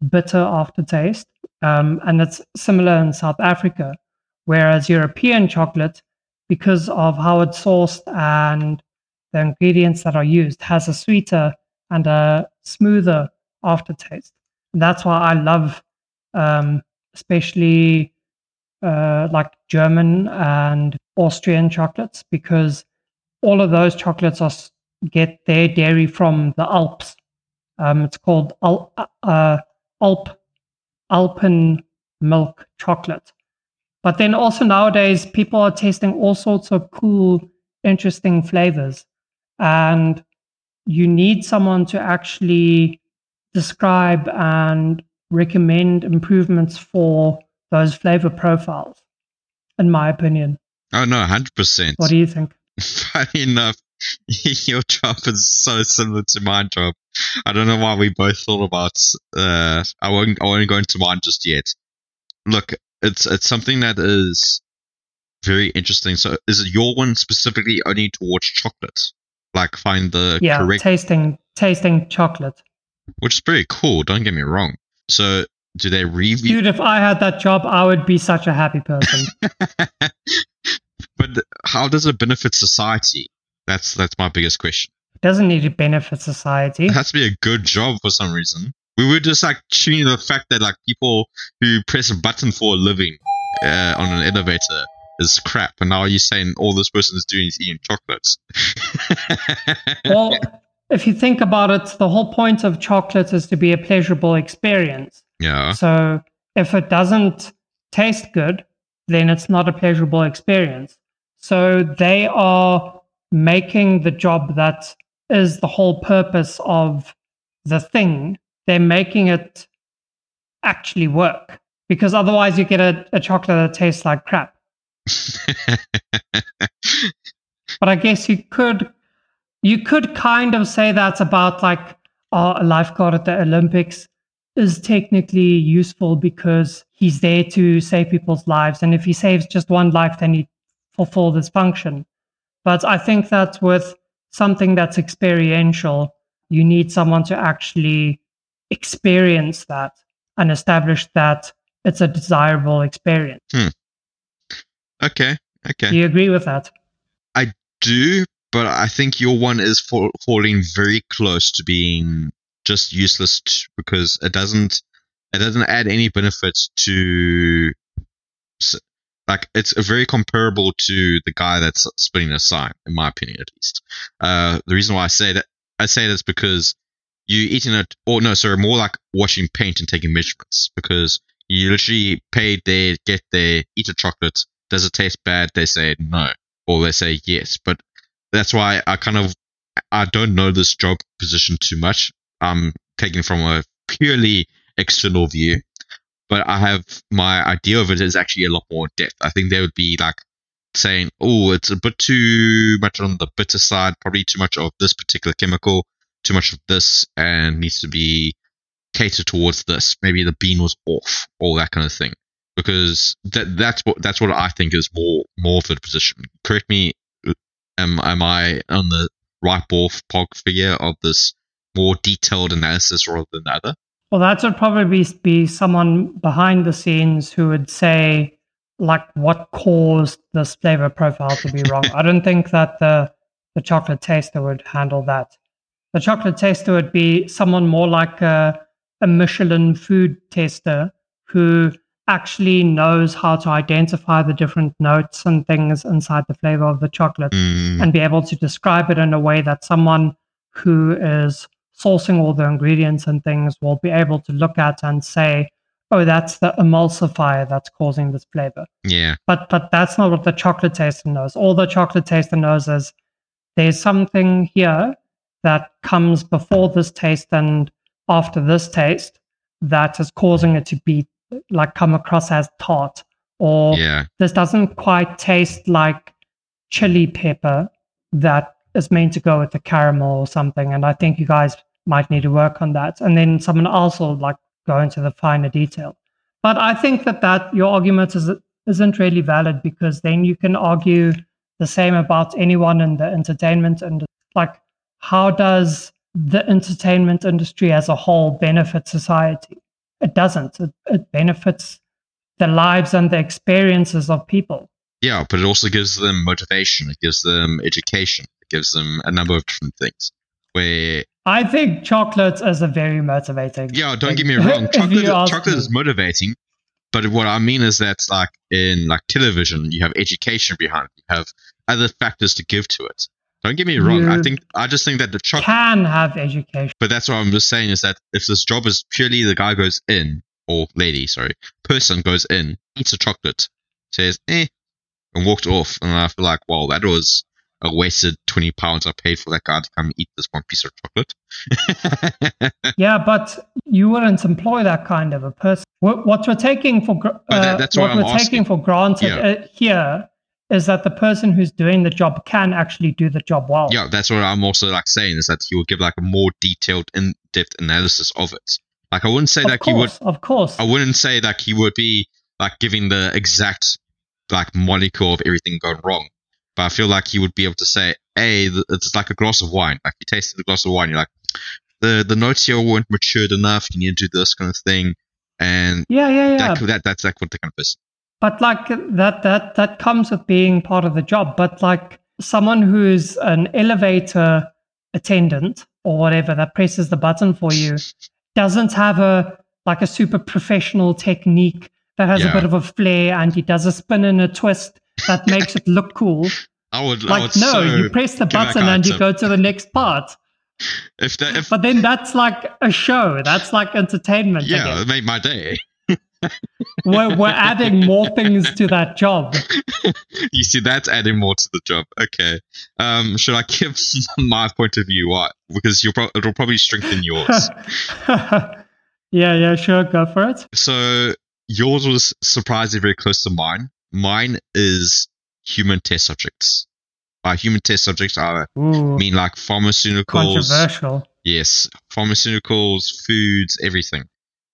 bitter aftertaste, um, and it's similar in South Africa. Whereas European chocolate, because of how it's sourced and the ingredients that are used, has a sweeter and a smoother aftertaste. And that's why I love, um, especially uh, like German and Austrian chocolates, because all of those chocolates are get their dairy from the Alps. Um, it's called Al- uh, Alp Alpen milk chocolate. But then also nowadays, people are tasting all sorts of cool, interesting flavors, and you need someone to actually describe and recommend improvements for those flavor profiles, in my opinion. Oh no, hundred percent. What do you think? [laughs] Funny enough, [laughs] your job is so similar to my job. I don't know why we both thought about. Uh, I won't. I won't go into mine just yet. Look, it's it's something that is very interesting. So, is it your one specifically only towards chocolate? Like, find the yeah, correct, tasting tasting chocolate. which is pretty cool. Don't get me wrong. So, do they review? Dude, if I had that job, I would be such a happy person. [laughs] but how does it benefit society? That's that's my biggest question. It doesn't need to benefit society. It has to be a good job for some reason. We were just like tuning the fact that like people who press a button for a living uh, on an elevator is crap, and now you're saying all this person is doing is eating chocolates. [laughs] well, if you think about it, the whole point of chocolate is to be a pleasurable experience. Yeah, So if it doesn't taste good, then it's not a pleasurable experience. So they are making the job that is the whole purpose of the thing, they're making it actually work because otherwise you get a, a chocolate that tastes like crap. [laughs] but I guess you could you could kind of say that's about like oh, a lifeguard at the Olympics is technically useful because he's there to save people's lives. And if he saves just one life, then he fulfilled his function. But I think that with something that's experiential, you need someone to actually experience that and establish that it's a desirable experience. Hmm. Okay. Okay. Do you agree with that? I do, but I think your one is fa- falling very close to being just useless t- because it doesn't it doesn't add any benefits to like it's very comparable to the guy that's spinning a sign in my opinion at least. Uh the reason why i say that i say that's because you eating it or no sorry more like watching paint and taking measurements because you literally pay there get there eat a chocolate does it taste bad? They say no or they say yes. But that's why i kind of i don't know this job position too much i'm taking from a purely external view but I have my idea of it is actually a lot more depth. I think there would be like saying, "Oh, it's a bit too much on the bitter side, probably too much of this particular chemical, too much of this, and needs to be catered towards this. Maybe the bean was off, all that kind of thing." Because that that's what that's what I think is more more for the position. Correct me, uh, am am I on the right ball ballpark figure of this more detailed analysis rather than the other? Well, that would probably be, be someone behind the scenes who would say, like, what caused this flavor profile to be wrong. I don't think that the the chocolate taster would handle that. The chocolate taster would be someone more like a, a Michelin food tester who actually knows how to identify the different notes and things inside the flavor of the chocolate Mm, and be able to describe it in a way that someone who is sourcing all the ingredients and things will be able to look at and say, oh, that's the emulsifier that's causing this flavor. yeah, But but that's not what the chocolate taster knows. All the chocolate taster knows is there's something here that comes before this taste and after this taste that is causing it to be like come across as tart or yeah. this doesn't quite taste like chili pepper that is meant to go with the caramel or something. And I think you guys might need to work on that. And then someone else will like go into the finer detail. But I think that that your argument is isn't really valid because then you can argue the same about anyone in the entertainment and like how does the entertainment industry as a whole benefit society? It doesn't. It, it benefits the lives and the experiences of people. Yeah, but it also gives them motivation. It gives them education. It gives them a number of different things. Where I think chocolate is a very motivating. yeah, don't thing. get me [laughs] wrong, chocolate chocolate me. is motivating. But what I mean is that like in like television, you have education behind it. You have other factors to give to it. Don't get me wrong. I think I just think that the chocolate. can have education. But that's what I'm just saying is that if this job is purely the guy goes in or lady, sorry, person goes in, eats a chocolate, says eh, and walked off, and I feel like, wow, that was a wasted twenty pounds I paid for that guy to come eat this one piece of chocolate. [laughs] Yeah, but you wouldn't employ that kind of a person. What, what we're taking for that- uh, that's what I'm we're asking. taking for granted Yeah. uh, here is that the person who's doing the job can actually do the job well. yeah, that's what I'm also like saying is that he will give like a more detailed, in-depth analysis of it. Like I wouldn't say of that he would of course. I wouldn't say that he would be like giving the exact like molecule of everything gone wrong, but I feel like he would be able to say, "Hey, it's like a glass of wine. Like you tasted the glass of wine, you're like, the the notes here weren't matured enough. You need to do this kind of thing." And yeah, yeah, yeah. that, that that's like what the kind of person. But like that that that comes with being part of the job. But like someone who's an elevator attendant or whatever that presses the button for you [laughs] doesn't have a like a super professional technique that has Yeah. a bit of a flair and he does a spin and a twist that [laughs] makes it look cool. I would I Like would no, so you press the button and you go to the next part. if that if But then that's like a show. That's like entertainment. Yeah, it made my day. We're, we're [laughs] adding more things to that job. [laughs] you see, that's adding more to the job. Okay. Um, should I give [laughs] my point of view? Why? Because you'll pro- it'll probably strengthen yours. Yeah, yeah, sure, go for it. So yours was surprisingly very close to mine. Mine is human test subjects. By human test subjects, I Ooh, mean like pharmaceuticals. controversial. Yes, pharmaceuticals, foods, everything.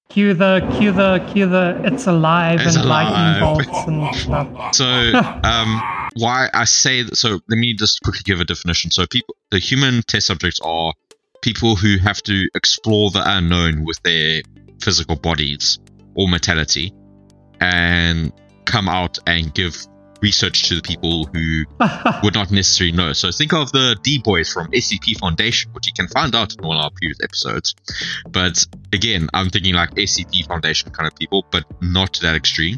Cue the, cue the, cue the. It's alive It's and lightning bolts and [laughs] stuff. So, um, why I say that, so let me just quickly give a definition. So, people, the human test subjects are people who have to explore the unknown with their physical bodies or mentality and come out and give research to the people who would not necessarily know. So think of the D boys from SCP Foundation, which you can find out in of our previous episodes. But again, I'm thinking like SCP Foundation kind of people, but not to that extreme.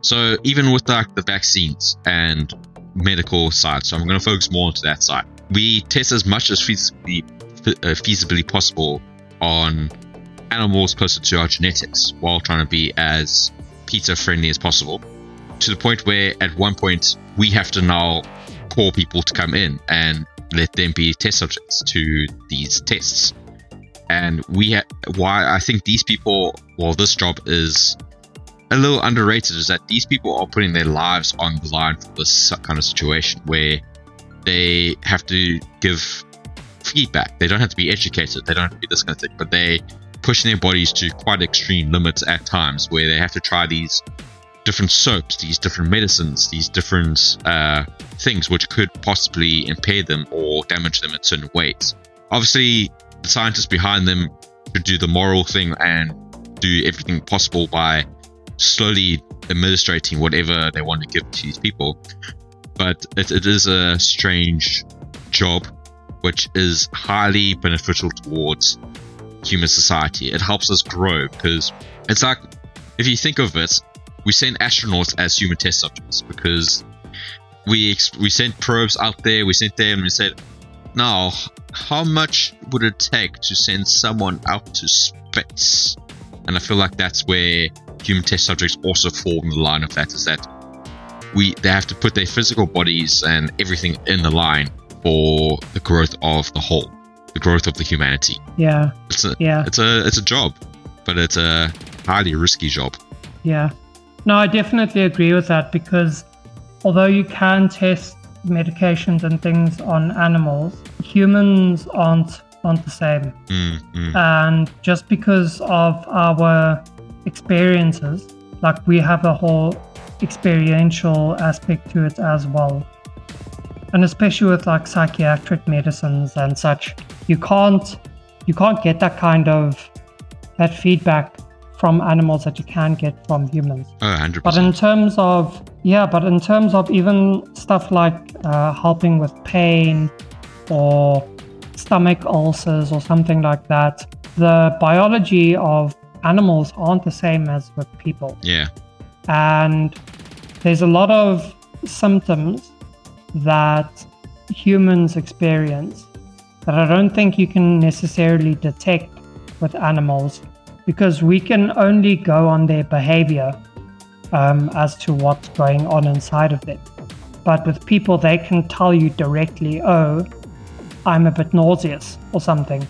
So even with like the vaccines and medical side, so I'm going to focus more onto that side. We test as much as feasibly, uh, feasibly possible on animals closer to our genetics, while trying to be as PETA friendly as possible to the point where at one point we have to now call people to come in and let them be test subjects to these tests. And we ha- why I think these people, well, this job is a little underrated, is that these people are putting their lives on the line for this kind of situation where they have to give feedback. They don't have to be educated. They don't have to be this kind of thing, but they pushing their bodies to quite extreme limits at times where they have to try these different soaps, these different medicines, these different uh, things which could possibly impair them or damage them in certain ways. Obviously, the scientists behind them should do the moral thing and do everything possible by slowly administrating whatever they want to give to these people. But it, it is a strange job, which is highly beneficial towards human society. It helps us grow because it's like, if you think of it, we send astronauts as human test subjects because we ex- we sent probes out there. We sent them and we said, "Now, how much would it take to send someone out to space?" And I feel like that's where human test subjects also fall in the line of that. Is that we they have to put their physical bodies and everything in the line for the growth of the whole, the growth of the humanity. Yeah, It's a yeah, it's a it's a job, but it's a highly risky job. yeah. No, I definitely agree with that because although you can test medications and things on animals, humans aren't aren't the same. Mm, mm. and just because of our experiences like we have a whole experiential aspect to it as well and especially with like psychiatric medicines and such you can't you can't get that kind of that feedback from animals that you can get from humans Oh, 100%. but in terms of yeah, but in terms of even stuff like uh, helping with pain or stomach ulcers or something like that, the biology of animals aren't the same as with people, yeah. and there's a lot of symptoms that humans experience that I don't think you can necessarily detect with animals because we can only go on their behavior um, as to what's going on inside of them. But with people, they can tell you directly, oh, I'm a bit nauseous or something.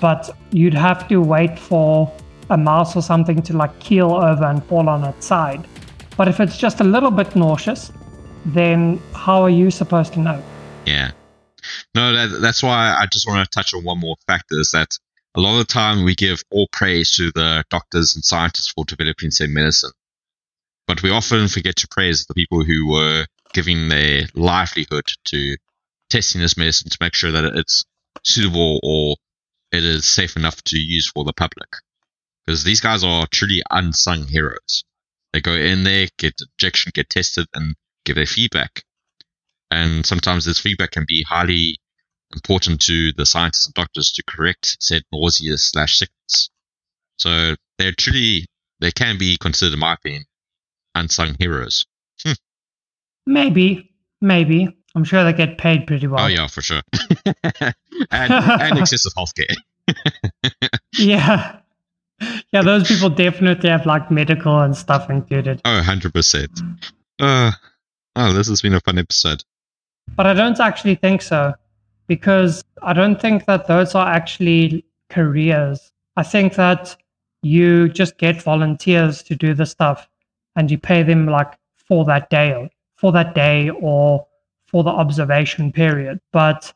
But you'd have to wait for a mouse or something to like keel over and fall on its side. But if it's just a little bit nauseous, then how are you supposed to know? Yeah. No, that, that's why I just want to touch on one more factor is that a lot of the time we give all praise to the doctors and scientists for developing say medicine. But we often forget to praise the people who were giving their livelihood to testing this medicine to make sure that it's suitable or it is safe enough to use for the public. Because these guys are truly unsung heroes. They go in there, get injection, get tested, and give their feedback. And sometimes this feedback can be highly important to the scientists and doctors to correct said nausea slash sickness. So they're truly, they can be considered, in my opinion, unsung heroes. Maybe, maybe. I'm sure they get paid pretty well. Oh yeah, for sure. [laughs] and, and [laughs] excessive healthcare. [laughs] yeah. Yeah, those people definitely have like medical and stuff included. Oh, 100%. Uh, oh, this has been a fun episode. But I don't actually think so because I don't think that those are actually careers. I think that you just get volunteers to do the stuff and you pay them like for that day or for that day or for the observation period. But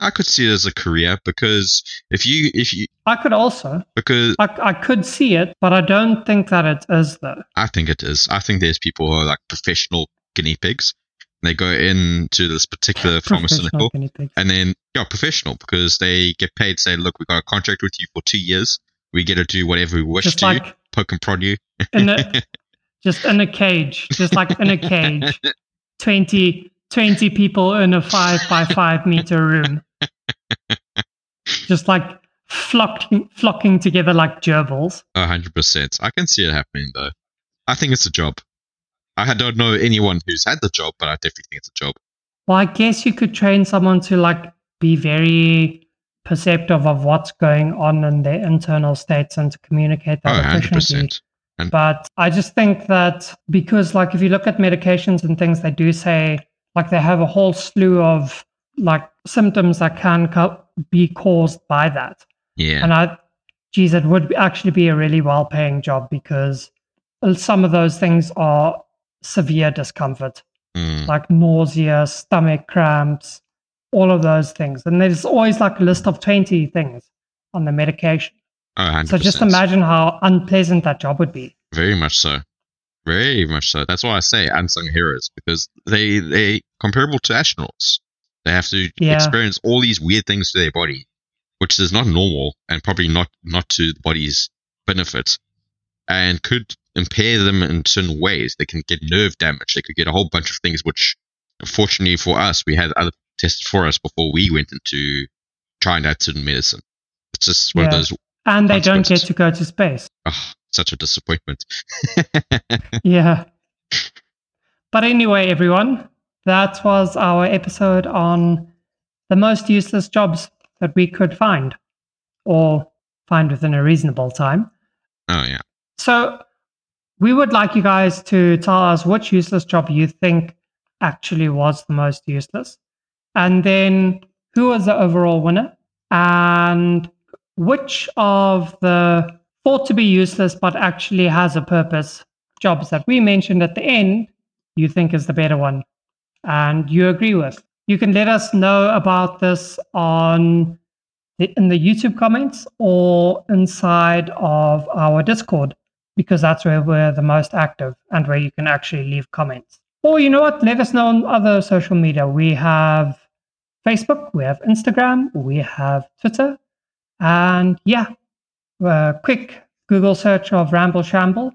I could see it as a career because if you if you I could also because I, I could see it, but I don't think that it is though. I think it is. I think there's people who are like professional guinea pigs. They go into this particular pharmaceutical and then yeah, professional because they get paid. Say, look, we got a contract with you for two years. We get to do whatever we wish Just to, like poke and prod you. in a [laughs] just in a cage, just like in a cage. [laughs] 20, 20 people in a five by five meter room. Just like flocking flocking together like gerbils. A hundred percent. I can see it happening though. I think it's a job. I don't know anyone who's had the job, but I definitely think it's a job. Well, I guess you could train someone to like be very perceptive of what's going on in their internal states and to communicate Oh, that hundred efficiently. percent. But I just think that because, like, if you look at medications and things, they do say, like, they have a whole slew of like symptoms that can co- be caused by that. Yeah. And I, geez, it would actually be a really well paying job because some of those things are severe discomfort, Mm. like nausea, stomach cramps, all of those things. And there's always like a list of 20 things on the medication. Oh, So just imagine how unpleasant that job would be. Very much so. Very much so. That's why I say unsung heroes because they they comparable to astronauts. They have to Yeah. experience all these weird things to their body, which is not normal and probably not not to the body's benefit, and could impair them in certain ways. They can get nerve damage. They could get a whole bunch of things. Which, unfortunately for us, we had other tested for us before we went into trying that certain medicine. It's just one of those. And they don't get to go to space. Oh, such a disappointment. [laughs] Yeah. But anyway, everyone, that was our episode on the most useless jobs that we could find or find within a reasonable time. oh yeah. So we would like you guys to tell us which useless job you think actually was the most useless. And then who was the overall winner? And which of the thought to be useless but actually has a purpose jobs that we mentioned at the end you think is the better one and you agree with? You can let us know about this on in the YouTube comments or inside of our Discord because that's where we're the most active and where you can actually leave comments. Or you know what? Let us know on other social media. We have Facebook, we have Instagram, we have Twitter, and yeah, quick Google search of Ramble Shamble,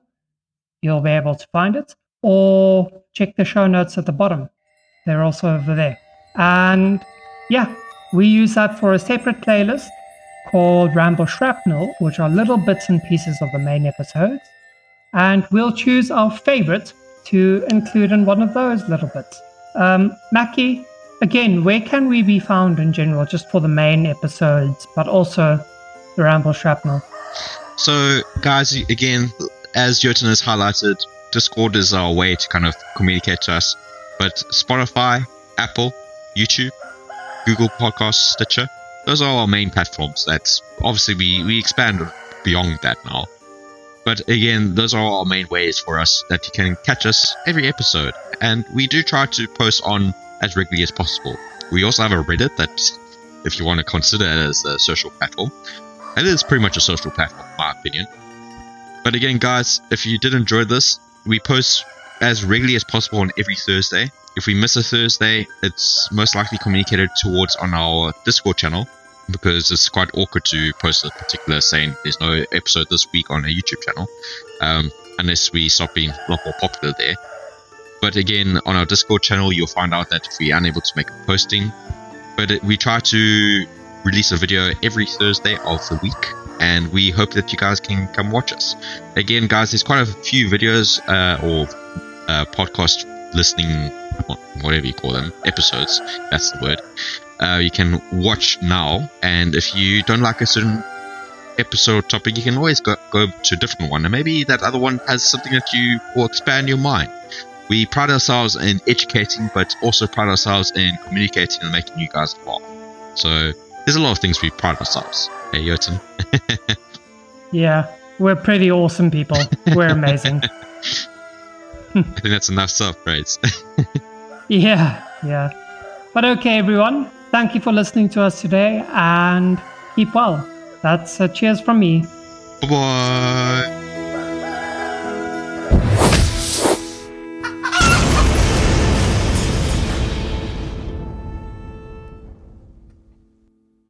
you'll be able to find it. Or check the show notes at the bottom. They're also over there. And yeah, we use that for a separate playlist called Ramble Shrapnel, which are little bits and pieces of the main episodes. And we'll choose our favorite to include in one of those little bits. Um, Mackie, again, where can we be found in general, just for the main episodes, but also the Ramble Shrapnel? So, guys, again, as Jotun has highlighted, Discord is our way to kind of communicate to us. But Spotify, Apple, YouTube, Google Podcasts, Stitcher, those are our main platforms. That's obviously we, we expand beyond that now. But again, those are our main ways for us that you can catch us every episode. And we do try to post on as regularly as possible. We also have a Reddit that, if you want to consider it as a social platform, it is pretty much a social platform, in my opinion. But again, guys, if you did enjoy this, we post as regularly as possible on every Thursday. If we miss a Thursday, it's most likely communicated towards on our Discord channel because it's quite awkward to post a particular saying there's no episode this week on a YouTube channel um, unless we start being a lot more popular there. But again, on our Discord channel, you'll find out that if we're unable to make a posting, but it, we try to release a video every Thursday of the week, and we hope that you guys can come watch us. Again, guys, there's quite a few videos uh, or uh, podcast listening, whatever you call them, episodes. That's the word. Uh, you can watch now, and if you don't like a certain episode topic, you can always go, go to a different one, and maybe that other one has something that you will expand your mind. We pride ourselves in educating, but also pride ourselves in communicating and making you guys laugh. So there's a lot of things we pride ourselves. Hey, Jotun. [laughs] Yeah. we're pretty awesome people. We're amazing. [laughs] I think that's enough self praise. [laughs] Yeah, yeah. But okay, everyone. Thank you for listening to us today and keep well. That's a cheers from me. bye bye.